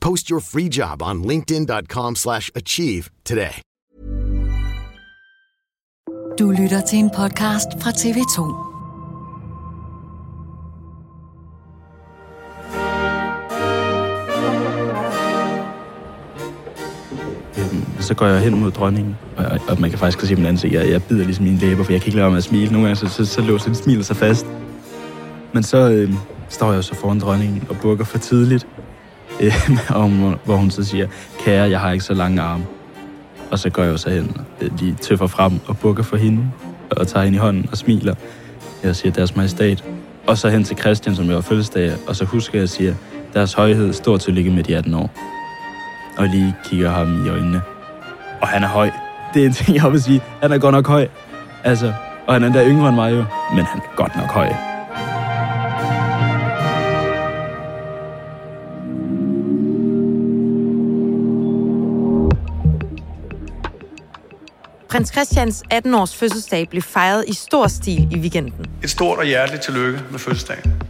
Post your free job on linkedin.com slash achieve today. Du lytter til en podcast fra TV2. Øhm, så går jeg hen mod dronningen, og, og man kan faktisk se min ansigt, jeg, jeg bider ligesom mine læber, for jeg kan ikke lade være med at smile. Nogle gange så, så, så låser smiler sig fast. Men så øh, står jeg så foran dronningen og bukker for tidligt, øh, om, hvor hun så siger, kære, jeg har ikke så lange arme. Og så går jeg jo så hen, øh, lige tøffer frem og bukker for hende, og tager hende i hånden og smiler. Jeg siger, deres majestat. Og så hen til Christian, som jeg var fødselsdag, og så husker jeg at sige, deres højhed, stort tillykke med de 18 år. Og lige kigger ham i øjnene. Og han er høj. Det er en ting, jeg vil sige. Han er godt nok høj. Altså, og han er endda yngre end mig jo. Men han er godt nok høj. Prins Christians 18-års fødselsdag blev fejret i stor stil i weekenden. Et stort og hjerteligt tillykke med fødselsdagen.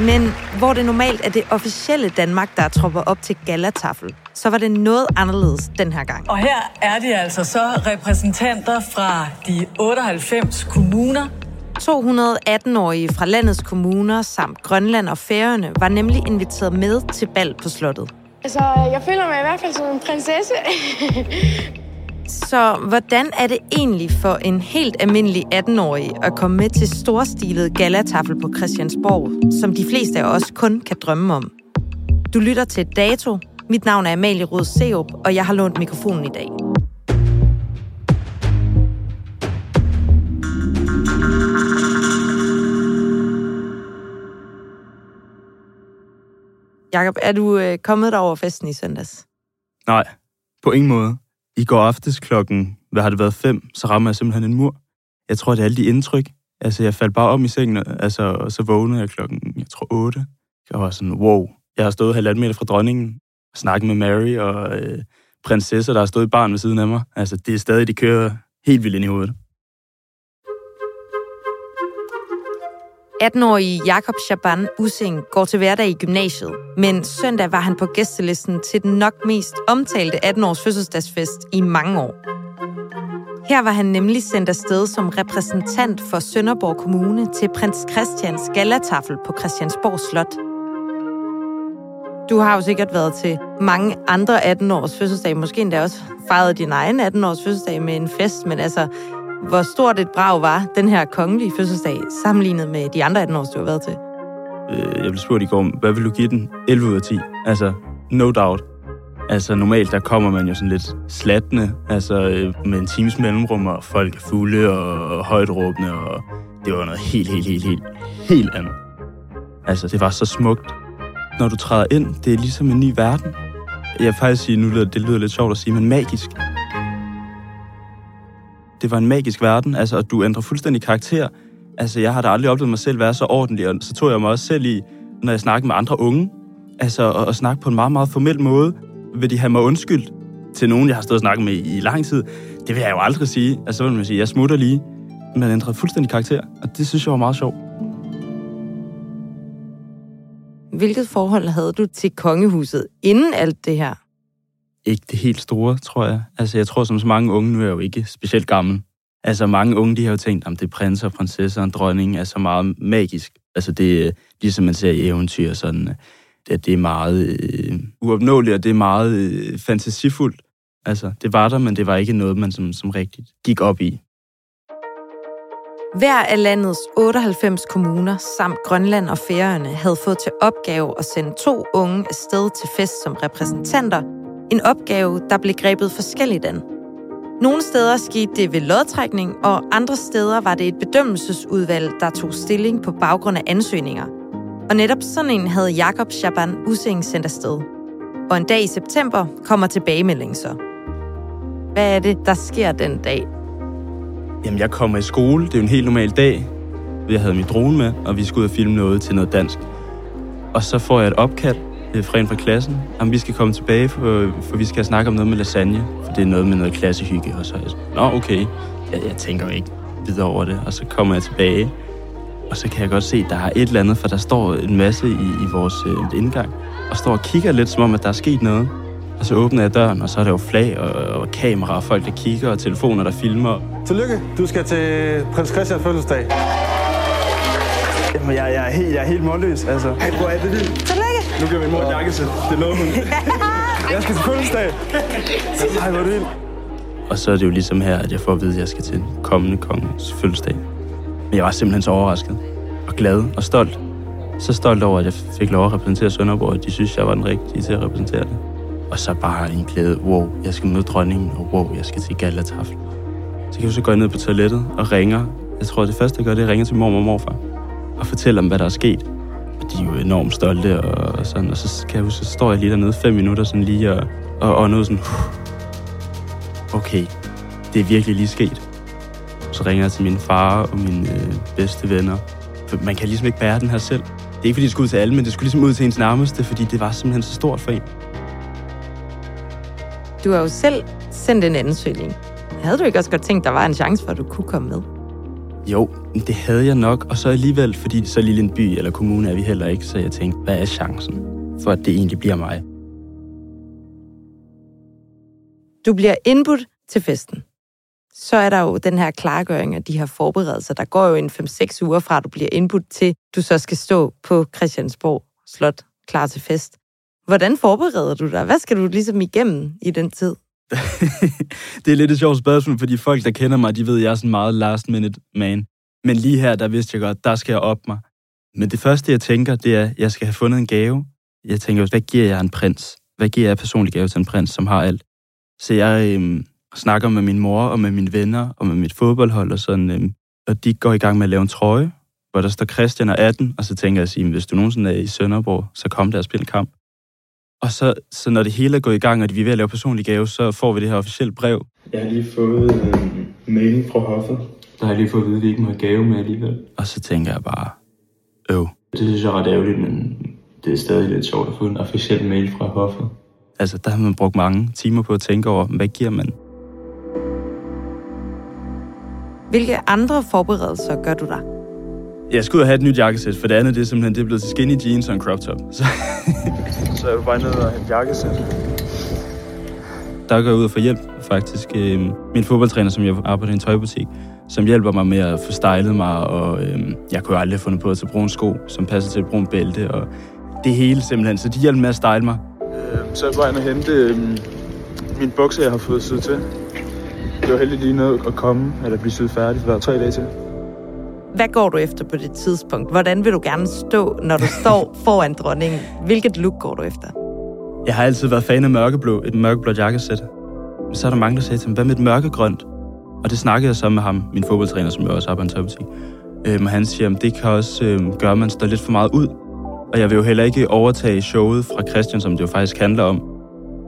Men hvor det normalt er det officielle Danmark, der tropper op til galatafel, så var det noget anderledes den her gang. Og her er de altså så repræsentanter fra de 98 kommuner. 218-årige fra landets kommuner samt Grønland og Færøerne var nemlig inviteret med til bal på slottet. Altså, jeg føler mig i hvert fald som en prinsesse. Så hvordan er det egentlig for en helt almindelig 18-årig at komme med til storstilet galataffel på Christiansborg, som de fleste af os kun kan drømme om? Du lytter til Dato. Mit navn er Amalie Rød Seup, og jeg har lånt mikrofonen i dag. Jakob, er du øh, kommet over festen i søndags? Nej, på ingen måde. I går aftes klokken, hvad har det været, fem, så rammer jeg simpelthen en mur. Jeg tror, det er alle de indtryk. Altså, jeg faldt bare om i sengen, altså, og så vågnede jeg klokken, jeg tror, otte. Jeg var sådan, wow. Jeg har stået halvanden meter fra dronningen, og snakket med Mary og øh, prinsesser, der har stået i barn ved siden af mig. Altså, det er stadig, de kører helt vildt ind i hovedet. 18-årige Jakob Chaban Using går til hverdag i gymnasiet, men søndag var han på gæstelisten til den nok mest omtalte 18-års fødselsdagsfest i mange år. Her var han nemlig sendt afsted som repræsentant for Sønderborg Kommune til prins Christians galatafel på Christiansborg Slot. Du har jo sikkert været til mange andre 18-års fødselsdage, måske endda også fejret din egen 18-års fødselsdag med en fest, men altså, hvor stort et brag var den her kongelige fødselsdag, sammenlignet med de andre 18 år, du har været til? Øh, jeg blev spurgt i går, hvad vil du give den? 11 ud af 10. Altså, no doubt. Altså, normalt der kommer man jo sådan lidt slattende, altså øh, med en times mellemrum, og folk er fulde og højt råbende, og det var noget helt, helt, helt, helt, helt andet. Altså, det var så smukt. Når du træder ind, det er ligesom en ny verden. Jeg vil faktisk sige, nu det lyder lidt sjovt at sige, men magisk det var en magisk verden, altså, at du ændrer fuldstændig karakter. Altså, jeg har da aldrig oplevet mig selv være så ordentlig, og så tog jeg mig også selv i, når jeg snakker med andre unge, altså, og, og snakke på en meget, meget formel måde. Vil de have mig undskyldt til nogen, jeg har stået og snakket med i lang tid? Det vil jeg jo aldrig sige. Altså, så vil man sige, jeg smutter lige. Man ændret fuldstændig karakter, og det synes jeg var meget sjovt. Hvilket forhold havde du til kongehuset inden alt det her? Ikke det helt store, tror jeg. Altså, jeg tror, som så mange unge, nu er jeg jo ikke specielt gammel. Altså, mange unge, de har jo tænkt, om det er prinser, prinsesser og dronning er så meget magisk. Altså, det er ligesom man ser i eventyr, sådan, øh, at det er meget øh, uopnåeligt, og det er meget øh, fantasifuldt. Altså, det var der, men det var ikke noget, man som, som rigtigt gik op i. Hver af landets 98 kommuner samt Grønland og Færøerne havde fået til opgave at sende to unge afsted til fest som repræsentanter. En opgave, der blev grebet forskelligt an. Nogle steder skete det ved lodtrækning, og andre steder var det et bedømmelsesudvalg, der tog stilling på baggrund af ansøgninger. Og netop sådan en havde Jakob Shaban Using sendt afsted. Og en dag i september kommer tilbagemeldingen så. Hvad er det, der sker den dag? Jamen, jeg kommer i skole. Det er jo en helt normal dag. Jeg havde min drone med, og vi skulle ud og filme noget til noget dansk. Og så får jeg et opkald fra en fra klassen, om vi skal komme tilbage, for, for vi skal snakke om noget med lasagne. For det er noget med noget klassehygge. Og så er jeg sådan, nå okay, jeg, jeg tænker ikke videre over det. Og så kommer jeg tilbage, og så kan jeg godt se, at der er et eller andet, for der står en masse i, i vores øh, indgang, og står og kigger lidt, som om, at der er sket noget. Og så åbner jeg døren, og så er der jo flag og, og kamera, og folk, der kigger, og telefoner, der filmer. Tillykke, du skal til prins Christians fødselsdag. Jamen, jeg, jeg, er, helt, jeg er helt målløs, altså. Hvor er det vildt. Nu giver min mor et jakkesæt. Det lovede hun. jeg skal til fødselsdag. Ej, hvor er det. Og så er det jo ligesom her, at jeg får at vide, at jeg skal til kommende kongens fødselsdag. Men jeg var simpelthen så overrasket og glad og stolt. Så stolt over, at jeg fik lov at repræsentere Sønderborg, og de synes, jeg var den rigtige til at repræsentere det. Og så bare en glæde, wow, jeg skal møde dronningen, og wow, jeg skal til galatafel. Så kan jeg så gå ned på toilettet og ringer. Jeg tror, det første, jeg gør, det er at ringe til mormor og morfar og fortælle dem, hvad der er sket. De er jo enormt stolte og sådan. Og så kan jeg huske, så står jeg lige dernede fem minutter sådan lige og, og, og noget sådan, okay, det er virkelig lige sket. Så ringer jeg til min far og mine øh, bedste venner. For man kan ligesom ikke bære den her selv. Det er ikke, fordi det skulle ud til alle, men det skulle ligesom ud til ens nærmeste, fordi det var simpelthen så stort for en. Du har jo selv sendt en ansøgning. Havde du ikke også godt tænkt, der var en chance for, at du kunne komme med? Jo, det havde jeg nok, og så alligevel, fordi så lille en by eller kommune er vi heller ikke, så jeg tænkte, hvad er chancen for, at det egentlig bliver mig? Du bliver indbudt til festen. Så er der jo den her klargøring af de her forberedelser. Der går jo en 5-6 uger fra, at du bliver indbudt til, du så skal stå på Christiansborg Slot klar til fest. Hvordan forbereder du dig? Hvad skal du ligesom igennem i den tid? det er lidt et sjovt spørgsmål, fordi folk, der kender mig, de ved, at jeg er sådan meget last minute man. Men lige her, der vidste jeg godt, der skal jeg op mig. Men det første, jeg tænker, det er, at jeg skal have fundet en gave. Jeg tænker, hvad giver jeg en prins? Hvad giver jeg personlig gave til en prins, som har alt? Så jeg øhm, snakker med min mor og med mine venner og med mit fodboldhold og sådan, øhm, og de går i gang med at lave en trøje, hvor der står Christian og 18, og så tænker jeg at sige, hvis du nogensinde er i Sønderborg, så kom der og spil en kamp. Og så, så når det hele er gået i gang, og vi er ved at lave personlig gave, så får vi det her officielle brev. Jeg har lige fået en mail fra hoffet. Der har jeg lige fået at vide, at vi ikke må have gave med alligevel. Og så tænker jeg bare, øv. Det synes jeg er ret ærgerligt, men det er stadig lidt sjovt at få en officiel mail fra hoffet. Altså, der har man brugt mange timer på at tænke over, hvad giver man? Hvilke andre forberedelser gør du der? Jeg skal ud og have et nyt jakkesæt, for det andet det er simpelthen det er blevet til skinny jeans og en crop top. Så, så jeg vil bare ned og have et jakkesæt. Der går jeg ud og få hjælp, faktisk. Øhm, min fodboldtræner, som jeg arbejder i en tøjbutik, som hjælper mig med at få stylet mig, og øhm, jeg kunne aldrig have fundet på at tage brun sko, som passer til et brun bælte, og det hele simpelthen. Så de hjælper med at style mig. Øhm, så er jeg bare inde og hente øhm, min bukser, jeg har fået syet til. Det var heldigt lige noget at komme, eller blive syet færdig, for der er tre dage til. Hvad går du efter på det tidspunkt? Hvordan vil du gerne stå, når du står foran dronningen? Hvilket look går du efter? Jeg har altid været fan af mørkeblå, et mørkeblåt jakkesæt. Så er der mange, der sagde til mig, hvad med et mørkegrønt? Og det snakkede jeg så med ham, min fodboldtræner, som jeg også arbejder i en tøjbutik. Øhm, og han siger, at det kan også øhm, gøre, at man står lidt for meget ud. Og jeg vil jo heller ikke overtage showet fra Christian, som det jo faktisk handler om.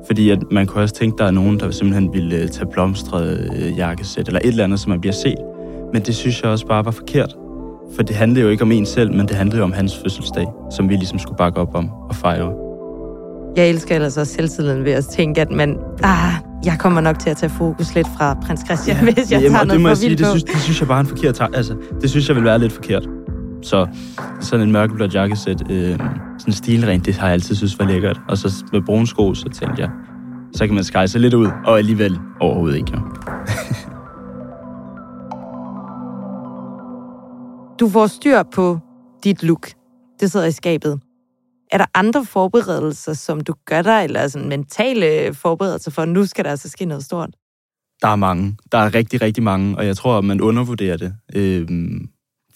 Fordi at man kunne også tænke, at der er nogen, der simpelthen ville øh, tage blomstret øh, jakkesæt, eller et eller andet, som man bliver set. Men det synes jeg også bare var forkert. For det handlede jo ikke om en selv, men det handlede jo om hans fødselsdag, som vi ligesom skulle bakke op om og fejre. Jeg elsker ellers også selvtilliden ved at tænke, at man, ah, jeg kommer nok til at tage fokus lidt fra prins Christian, ja, hvis jeg jamen, tager og noget det må for sige, det synes, det synes jeg bare er en forkert tag. Altså, det synes jeg vil være lidt forkert. Så sådan en mørkeblå jakkesæt, øh, sådan stilrent, det har jeg altid synes var lækkert. Og så med brune sko, så tænkte jeg, så kan man sig lidt ud, og alligevel overhovedet ikke. Jo. Du får styr på dit look. Det sidder i skabet. Er der andre forberedelser, som du gør dig, eller sådan mentale forberedelser for, at nu skal der altså ske noget stort? Der er mange. Der er rigtig, rigtig mange, og jeg tror, at man undervurderer det. Øhm,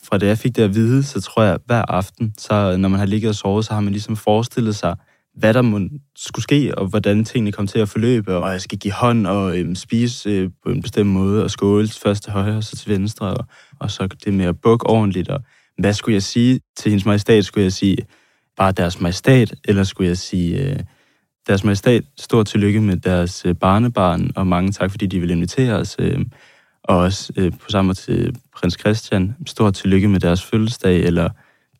fra det, jeg fik det at vide, så tror jeg, at hver aften, så når man har ligget og sovet, så har man ligesom forestillet sig, hvad der må, skulle ske, og hvordan tingene kom til at forløbe, og jeg skal give hånd og øhm, spise øh, på en bestemt måde, og skåle først til højre, og så til venstre, og, og så det med at bukke ordentligt, og hvad skulle jeg sige til hendes majestat? Skulle jeg sige bare deres majestat, eller skulle jeg sige øh, deres majestat, stort tillykke med deres øh, barnebarn, og mange tak, fordi de vil invitere os. Øh, og også øh, på samme måde til prins Christian, stort tillykke med deres fødselsdag, eller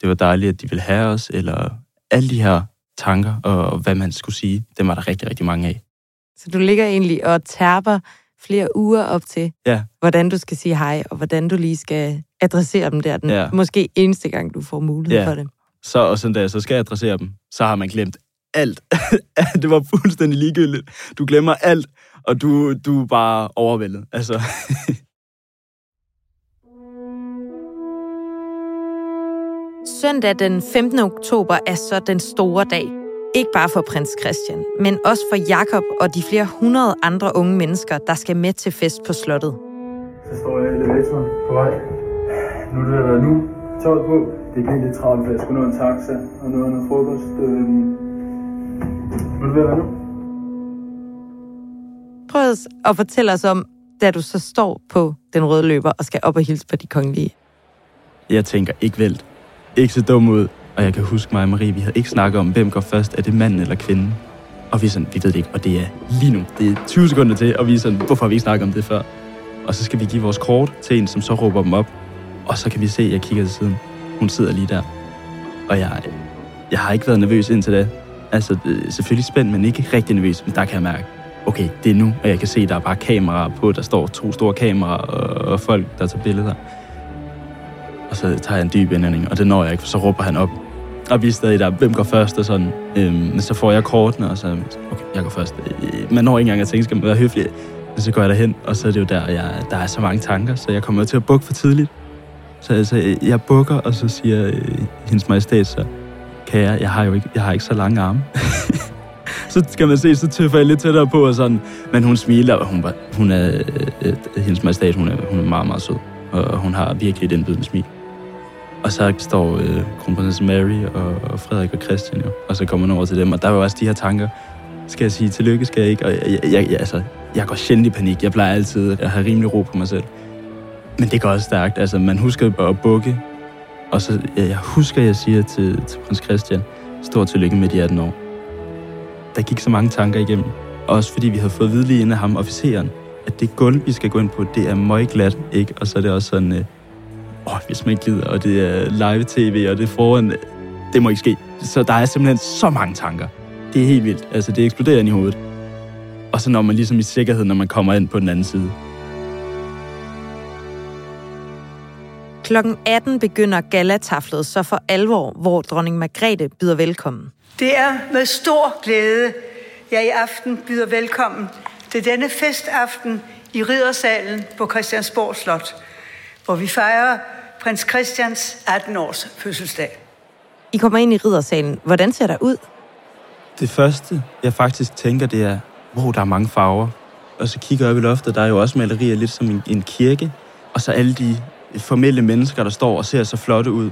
det var dejligt, at de ville have os, eller alle de her tanker, og, og hvad man skulle sige, dem var der rigtig, rigtig mange af. Så du ligger egentlig og tærper flere uger op til, Ja, hvordan du skal sige hej, og hvordan du lige skal adressere dem der. Den Ja. måske eneste gang, du får mulighed Ja. for det. så, og sådan da jeg så skal adressere dem, så har man glemt alt. det var fuldstændig ligegyldigt. Du glemmer alt, og du, du er bare overvældet. Altså, Søndag den 15. oktober er så den store dag. Ikke bare for prins Christian, men også for Jakob og de flere hundrede andre unge mennesker, der skal med til fest på slottet. Så står jeg i elevatoren på vej. Nu er det ved at være nu. Tøjet på. Det er lidt travlt, for jeg skulle nå en taxa og nå noget frokost. Øhm. Nu er det ved at være nu. Prøv at fortælle os om, da du så står på den røde løber og skal op og hilse på de kongelige. jeg tænker ikke vælt. Ikke så dum ud. Og jeg kan huske mig og Marie, vi havde ikke snakket om, hvem går først. Er det manden eller kvinden? Og vi er sådan, vi ved det ikke. Og det er lige nu. Det er 20 sekunder til. Og vi er sådan, hvorfor har vi ikke snakket om det før? Og så skal vi give vores kort til en, som så råber dem op. Og så kan vi se, at jeg kigger til siden. Hun sidder lige der. Og jeg, jeg har ikke været nervøs indtil da. Altså, øh, selvfølgelig spændt, men ikke rigtig nervøs. Men der kan jeg mærke, okay, det er nu. Og jeg kan se, at der er bare kameraer på. Der står to store kameraer og, og folk, der tager billeder. Og så tager jeg en dyb indånding, og det når jeg ikke, for så råber han op. Og vi er stadig der, hvem går først og sådan. Øhm, så får jeg kortene, og så okay, jeg går først. Øh, Man når ikke engang at tænke, skal man være høflig. Men så går jeg derhen, og så er det jo der, jeg, der er så mange tanker, så jeg kommer til at bukke for tidligt. Så altså, øh, jeg bukker, og så siger øh, hendes majestæt så, kære, jeg har jo ikke, jeg har ikke så lange arme. så skal man se, så tøffer jeg lidt tættere på, og sådan. Men hun smiler, og hun, var, hun er, øh, øh, hendes majestæt, hun er, hun er meget, meget sød. Og hun har virkelig et indbydende smil. Og så står øh, kronprinsesse Mary og, og Frederik og Christian jo, og så kommer man over til dem, og der var jo også de her tanker, skal jeg sige tillykke, skal jeg ikke? Og jeg, jeg, jeg, jeg, altså, jeg går sjældent i panik, jeg plejer altid at have rimelig ro på mig selv. Men det går også stærkt, altså man husker bare at bukke, og så jeg, jeg husker, jeg siger til, til prins Christian, stort tillykke med de 18 år. Der gik så mange tanker igennem, også fordi vi havde fået at vide lige inden af ham, officeren, at det gulv, vi skal gå ind på, det er møgglat, ikke? Og så er det også sådan, øh, åh, hvis man ikke gider, og det er live-tv, og det er foran, det må ikke ske. Så der er simpelthen så mange tanker. Det er helt vildt. Altså, det eksploderer ind i hovedet. Og så når man ligesom i sikkerhed, når man kommer ind på den anden side. Klokken 18 begynder galataflet så for alvor, hvor dronning Margrethe byder velkommen. Det er med stor glæde, jeg i aften byder velkommen til denne festaften i Riddersalen på Christiansborg Slot, hvor vi fejrer prins Christians 18-års fødselsdag. I kommer ind i riddersalen. Hvordan ser der ud? Det første, jeg faktisk tænker, det er, wow, der er mange farver. Og så kigger jeg op i loftet, der er jo også malerier lidt som en, en kirke. Og så alle de formelle mennesker, der står og ser så flotte ud.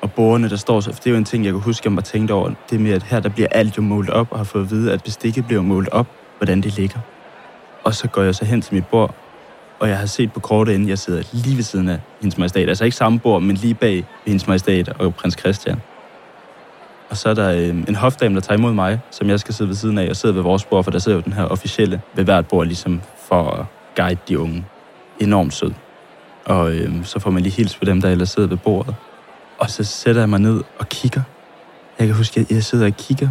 Og bordene, der står så... For det er jo en ting, jeg kunne huske, jeg var tænkt over. Det med, at her der bliver alt jo målt op, og har fået at vide, at bestikket bliver målt op, hvordan det ligger. Og så går jeg så hen til mit bord, og jeg har set på kortet inden, jeg sidder lige ved siden af hendes majestat. Altså ikke samme bord, men lige bag hendes majestat og prins Christian. Og så er der øh, en hofdame, der tager imod mig, som jeg skal sidde ved siden af. Jeg sidder ved vores bord, for der sidder jo den her officielle ved hvert bord, ligesom for at guide de unge. Enormt sød. Og øh, så får man lige hils på dem, der ellers sidder ved bordet. Og så sætter jeg mig ned og kigger. Jeg kan huske, at jeg sidder og kigger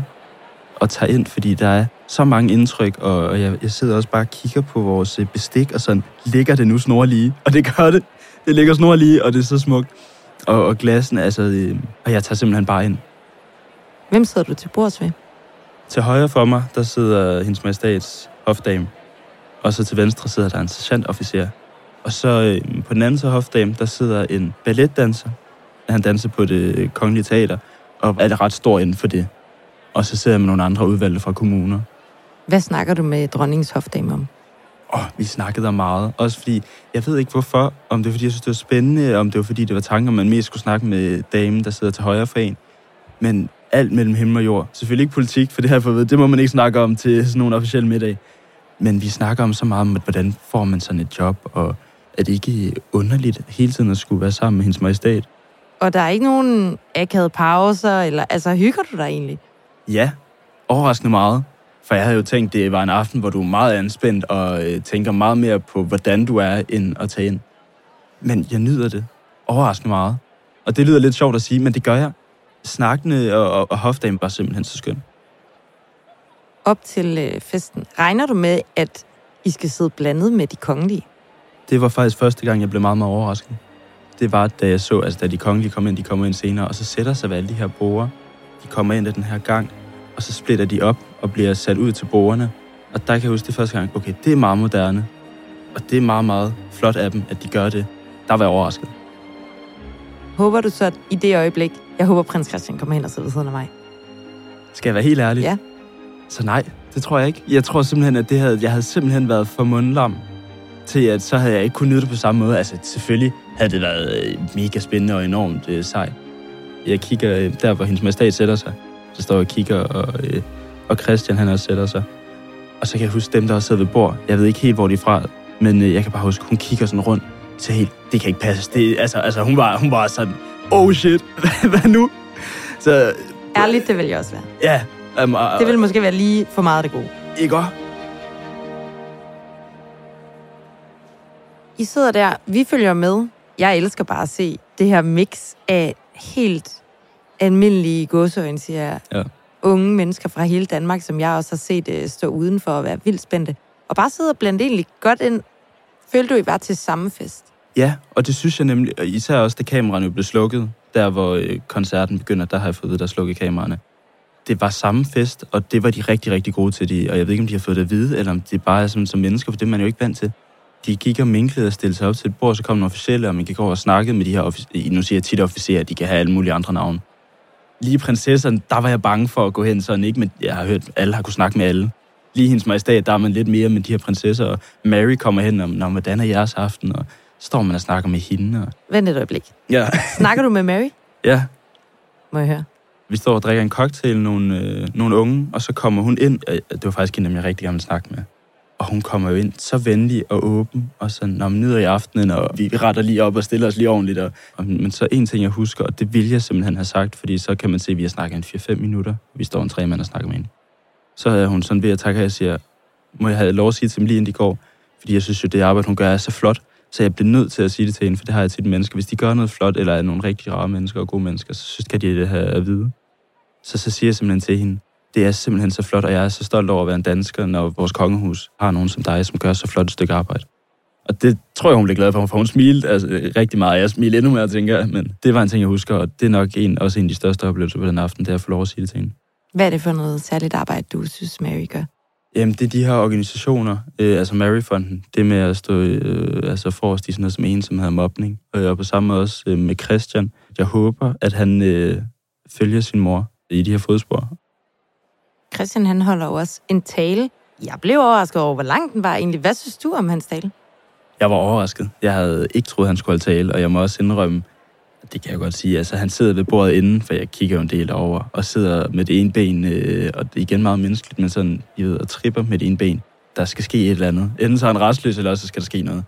og tager ind, fordi der er så mange indtryk, og jeg, jeg sidder også bare og kigger på vores øh, bestik, og sådan, ligger det nu snorlige? Og det gør det. Det ligger snorlige, og det er så smukt. Og, og glassen, altså, øh, og jeg tager simpelthen bare ind. Hvem sidder du til bords ved? Til højre for mig, der sidder hendes majestats hofdame. Og så til venstre sidder der en sergeantofficer. Og så øh, på den anden side hofdame, der sidder en balletdanser. Han danser på det kongelige teater, og er ret stor inden for det. Og så sidder jeg med nogle andre udvalgte fra kommuner. Hvad snakker du med dronningens hofdame om? Åh, oh, vi snakkede om meget. Også fordi, jeg ved ikke hvorfor. Om det var fordi, jeg synes, det var spændende. Om det var fordi, det var tanken, om man mest skulle snakke med damen, der sidder til højre for en. Men alt mellem himmel og jord. Selvfølgelig ikke politik, for det har jeg fået ved. Det må man ikke snakke om til sådan nogle officielle middag. Men vi snakker om så meget om, hvordan får man sådan et job, og er det ikke underligt hele tiden at skulle være sammen med hendes majestat? Og der er ikke nogen akavede pauser, eller altså hygger du dig egentlig? Ja, overraskende meget. For jeg havde jo tænkt, det var en aften, hvor du er meget anspændt og øh, tænker meget mere på, hvordan du er, end at tage ind. Men jeg nyder det overraskende meget. Og det lyder lidt sjovt at sige, men det gør jeg. Snakkende og, og, og hofdagen var simpelthen så skøn. Op til øh, festen, regner du med, at I skal sidde blandet med de kongelige? Det var faktisk første gang, jeg blev meget, meget overrasket. Det var, da jeg så, altså da de kongelige kom ind, de kommer ind senere, og så sætter sig ved alle de her borer. De kommer ind af den her gang, og så splitter de op og bliver sat ud til bordene. Og der kan jeg huske det første gang, okay, det er meget moderne. Og det er meget, meget flot af dem, at de gør det. Der var jeg overrasket. Håber du så, at i det øjeblik, jeg håber, prins Christian kommer hen og sidder ved siden af mig? Skal jeg være helt ærlig? Ja. Så nej, det tror jeg ikke. Jeg tror simpelthen, at det havde, jeg havde simpelthen været for mundlam til, at så havde jeg ikke kunnet nyde det på samme måde. Altså, selvfølgelig havde det været øh, mega spændende og enormt øh, sej. Jeg kigger øh, der, hvor hendes majestat sætter sig. Så står jeg og kigger, og, øh, og Christian han også sætter sig. Og så kan jeg huske dem, der også sidder ved bord. Jeg ved ikke helt, hvor de er fra, men øh, jeg kan bare huske, hun kigger sådan rundt. Så helt, det kan ikke passe. Det, altså, altså, hun var, hun var sådan, oh shit, hvad nu? Så, Ærligt, det vil jeg også være. ja. Um, uh, Det vil måske være lige for meget det gode. Ikke også? I sidder der, vi følger med. Jeg elsker bare at se det her mix af helt almindelige godsøjne, siger jeg. Ja. Unge mennesker fra hele Danmark, som jeg også har set uh, stå udenfor og være vildt spændte. Og bare sidde og blande egentlig godt ind. Følte du, I var til samme fest? Ja, og det synes jeg nemlig, og især også, da kameraerne blev slukket, der hvor øh, koncerten begynder, der har jeg fået ved, der slukke kameraerne. Det var samme fest, og det var de rigtig, rigtig gode til. De, og jeg ved ikke, om de har fået det at vide, eller om det bare er som, som mennesker, for det er man jo ikke vant til. De gik og minklede og stillede sig op til et bord, så kom nogle officielle, og man gik over og snakkede med de her, offic- nu siger jeg tit officerer, de kan have alle mulige andre navne. Lige prinsesserne, der var jeg bange for at gå hen sådan, ikke? Men jeg har hørt, at alle har kunne snakke med alle. Lige hendes majestat, der er man lidt mere med de her prinsesser, og Mary kommer hen, og Nå, hvordan er jeres aften? Og så står man og snakker med hende. Og... Vent et øjeblik. Ja. Snakker du med Mary? ja, Må jeg høre? vi står og drikker en cocktail, nogle, øh, nogle unge, og så kommer hun ind. Det var faktisk hende, jeg rigtig gerne ville snakke med. Og hun kommer jo ind så venlig og åben, og så når man nyder i aftenen, og vi retter lige op og stiller os lige ordentligt. Og, og, men så en ting, jeg husker, og det vil jeg simpelthen have sagt, fordi så kan man se, at vi har snakket en 4-5 minutter. Vi står en tre mand og snakker med hende. Så er hun sådan ved at takke, og jeg siger, må jeg have lov at sige til dem lige inden de går? Fordi jeg synes jo, det arbejde, hun gør, er så flot. Så jeg bliver nødt til at sige det til hende, for det har jeg til mennesker. Hvis de gør noget flot, eller er nogle rigtig rare mennesker og gode mennesker, så synes, kan de det have at vide. Så så siger jeg simpelthen til hende, det er simpelthen så flot, og jeg er så stolt over at være en dansker, når vores kongehus har nogen som dig, som gør så flot et stykke arbejde. Og det tror jeg, hun blev glad for, for hun smilte altså, rigtig meget. Jeg smilte endnu mere, tænker jeg. Men det var en ting, jeg husker, og det er nok en, også en af de største oplevelser på den aften, det er at få lov at sige det til hende. Hvad er det for noget særligt arbejde, du synes, Mary gør? Jamen, det er de her organisationer, øh, altså Maryfonden, det med at stå øh, altså forrest i sådan noget som ensomhed og mobning. Øh, og på samme måde også øh, med Christian. Jeg håber, at han øh, følger sin mor i de her fodspor. Christian, han holder jo også en tale. Jeg blev overrasket over, hvor lang den var egentlig. Hvad synes du om hans tale? Jeg var overrasket. Jeg havde ikke troet, han skulle holde tale, og jeg må også indrømme, det kan jeg godt sige, altså han sidder ved bordet inden, for jeg kigger jo en del over, og sidder med det ene ben, øh, og det er igen meget menneskeligt, men sådan, I ved, og tripper med det ene ben. Der skal ske et eller andet. Enten så er han restløs, eller også skal der ske noget.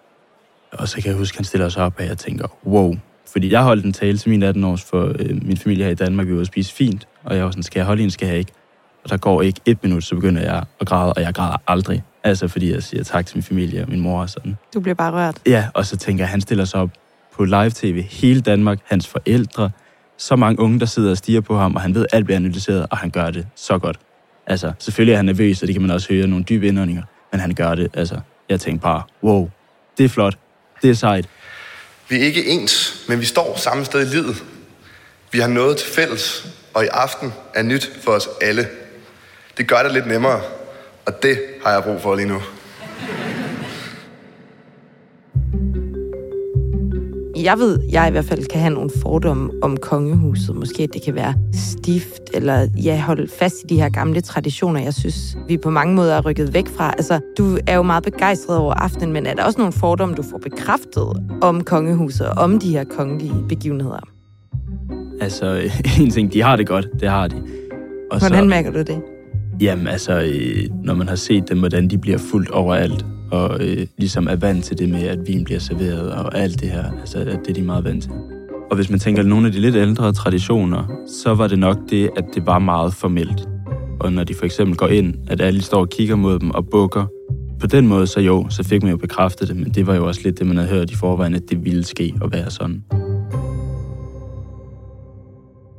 Og så kan jeg huske, at han stiller sig op, og jeg tænker, wow. Fordi jeg holdt en tale til min 18 års for øh, min familie her i Danmark, vi var spise fint, og jeg var sådan, skal jeg holde en, skal jeg ikke? Og der går ikke et minut, så begynder jeg at græde, og jeg græder aldrig. Altså fordi jeg siger tak til min familie og min mor og sådan. Du bliver bare rørt. Ja, og så tænker jeg, han stiller sig op på live-tv, hele Danmark, hans forældre, så mange unge, der sidder og stiger på ham, og han ved, at alt bliver analyseret, og han gør det så godt. Altså, selvfølgelig er han nervøs, og det kan man også høre nogle dybe indåndinger, men han gør det. Altså, jeg tænkte bare, wow, det er flot, det er sejt. Vi er ikke ens, men vi står samme sted i livet. Vi har noget til fælles, og i aften er nyt for os alle. Det gør det lidt nemmere, og det har jeg brug for lige nu. Jeg ved, jeg i hvert fald kan have nogle fordomme om kongehuset. Måske det kan være stift, eller ja, holde fast i de her gamle traditioner, jeg synes, vi på mange måder er rykket væk fra. Altså, du er jo meget begejstret over aftenen, men er der også nogle fordomme, du får bekræftet om kongehuset og om de her kongelige begivenheder? Altså, en ting, de har det godt, det har de. Og Hvordan så, mærker du det? Jamen, altså, øh, når man har set dem, hvordan de bliver fuldt overalt, og øh, ligesom er vant til det med, at vin bliver serveret og alt det her. Altså, det er de meget vant til. Og hvis man tænker nogle af de lidt ældre traditioner, så var det nok det, at det var meget formelt. Og når de for eksempel går ind, at alle står og kigger mod dem og bukker, på den måde, så jo, så fik man jo bekræftet det, men det var jo også lidt det, man havde hørt i forvejen, at det ville ske og være sådan.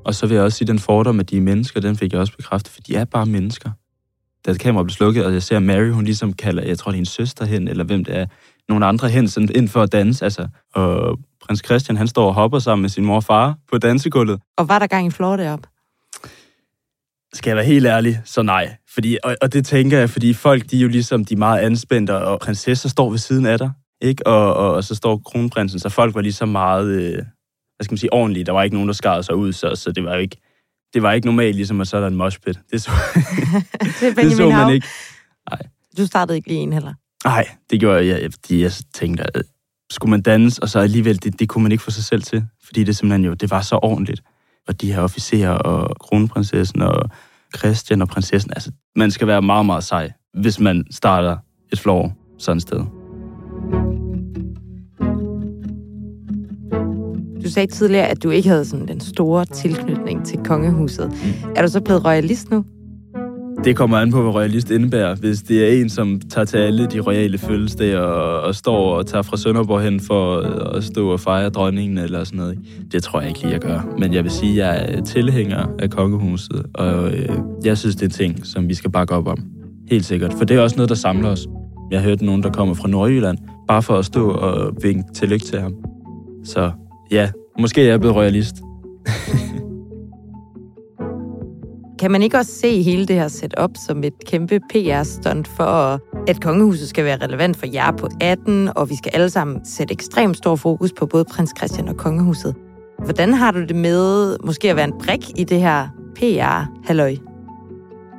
Og så vil jeg også sige, at den fordom, at de er mennesker, den fik jeg også bekræftet, for de er bare mennesker da kameraet blev slukket, og jeg ser Mary, hun ligesom kalder, jeg tror, det er en søster hen, eller hvem det er, nogle andre hen, sådan ind for at danse, altså. Og prins Christian, han står og hopper sammen med sin mor og far på dansegulvet. Og var der gang i flår derop? Skal jeg være helt ærlig, så nej. Fordi, og, og det tænker jeg, fordi folk, de er jo ligesom de er meget anspændte, og prinsesser står ved siden af dig, ikke? Og, og, og så står kronprinsen, så folk var ligesom meget, øh, hvad skal man sige, ordentlige. Der var ikke nogen, der skar sig ud, så, så det var jo ikke, det var ikke normalt, ligesom at så er der en moshpit. Det så, det, det så man ikke. Nej. Du startede ikke lige en heller? Nej, det gjorde jeg, fordi jeg tænkte, at skulle man danse, og så alligevel, det, det kunne man ikke få sig selv til, fordi det simpelthen jo, det var så ordentligt. Og de her officerer og kronprinsessen og Christian og prinsessen, altså, man skal være meget, meget sej, hvis man starter et floor sådan et sted. Du sagde tidligere, at du ikke havde sådan den store tilknytning til kongehuset. Er du så blevet royalist nu? Det kommer an på, hvad royalist indebærer. Hvis det er en, som tager til alle de royale fødselsdage og, og står og tager fra Sønderborg hen for at stå og fejre dronningen eller sådan noget. Det tror jeg ikke lige, jeg gør. Men jeg vil sige, at jeg er tilhænger af kongehuset, og øh, jeg synes, det er en ting, som vi skal bakke op om. Helt sikkert. For det er også noget, der samler os. Jeg har hørt nogen, der kommer fra Nordjylland, bare for at stå og vinke tillykke til ham. Så Ja, måske er jeg blevet royalist. kan man ikke også se hele det her setup som et kæmpe PR-stunt for, at kongehuset skal være relevant for jer på 18, og vi skal alle sammen sætte ekstremt stor fokus på både prins Christian og kongehuset? Hvordan har du det med måske at være en brik i det her PR-halløj?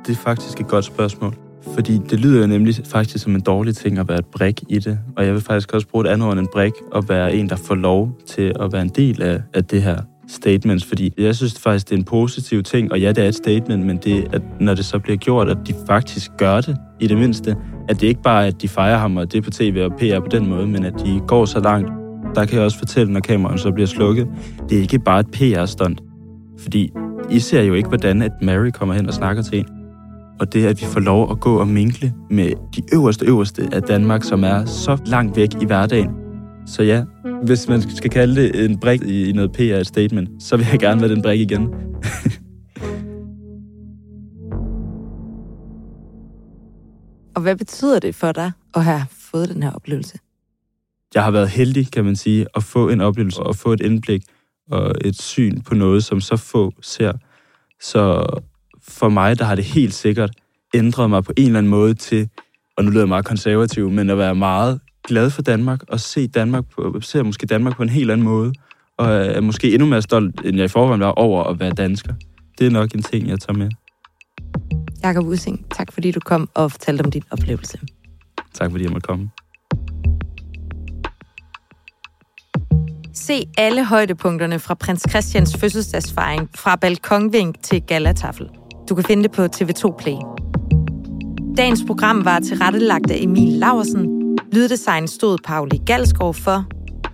Det er faktisk et godt spørgsmål. Fordi det lyder jo nemlig faktisk som en dårlig ting at være et brik i det. Og jeg vil faktisk også bruge et andet ord end en brik, og være en, der får lov til at være en del af, af det her statements, fordi jeg synes faktisk, det er en positiv ting, og ja, det er et statement, men det, at når det så bliver gjort, at de faktisk gør det, i det mindste, at det ikke bare er, at de fejrer ham, og det er på tv og PR på den måde, men at de går så langt. Der kan jeg også fortælle, når kameraet så bliver slukket, det er ikke bare et PR-stunt. Fordi I ser jo ikke, hvordan at Mary kommer hen og snakker til en og det, at vi får lov at gå og minkle med de øverste øverste af Danmark, som er så langt væk i hverdagen. Så ja, hvis man skal kalde det en brik i noget PR-statement, så vil jeg gerne være den brik igen. og hvad betyder det for dig at have fået den her oplevelse? Jeg har været heldig, kan man sige, at få en oplevelse og få et indblik og et syn på noget, som så få ser. Så for mig, der har det helt sikkert ændret mig på en eller anden måde til, og nu lyder jeg meget konservativ, men at være meget glad for Danmark, og se Danmark på, se måske Danmark på en helt anden måde, og er måske endnu mere stolt, end jeg i forvejen var over at være dansker. Det er nok en ting, jeg tager med. Jakob Using, tak fordi du kom og fortalte om din oplevelse. Tak fordi jeg måtte komme. Se alle højdepunkterne fra prins Christians fødselsdagsfejring fra balkonvink til galatafel. Du kan finde det på TV2 Play. Dagens program var tilrettelagt af Emil Laursen. Lyddesign stod Pauli Galskov for.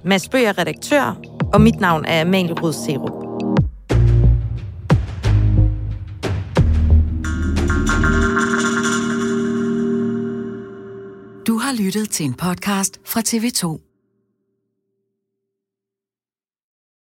Mads Bøger redaktør. Og mit navn er Amalie Rød Serup. Du har lyttet til en podcast fra TV2.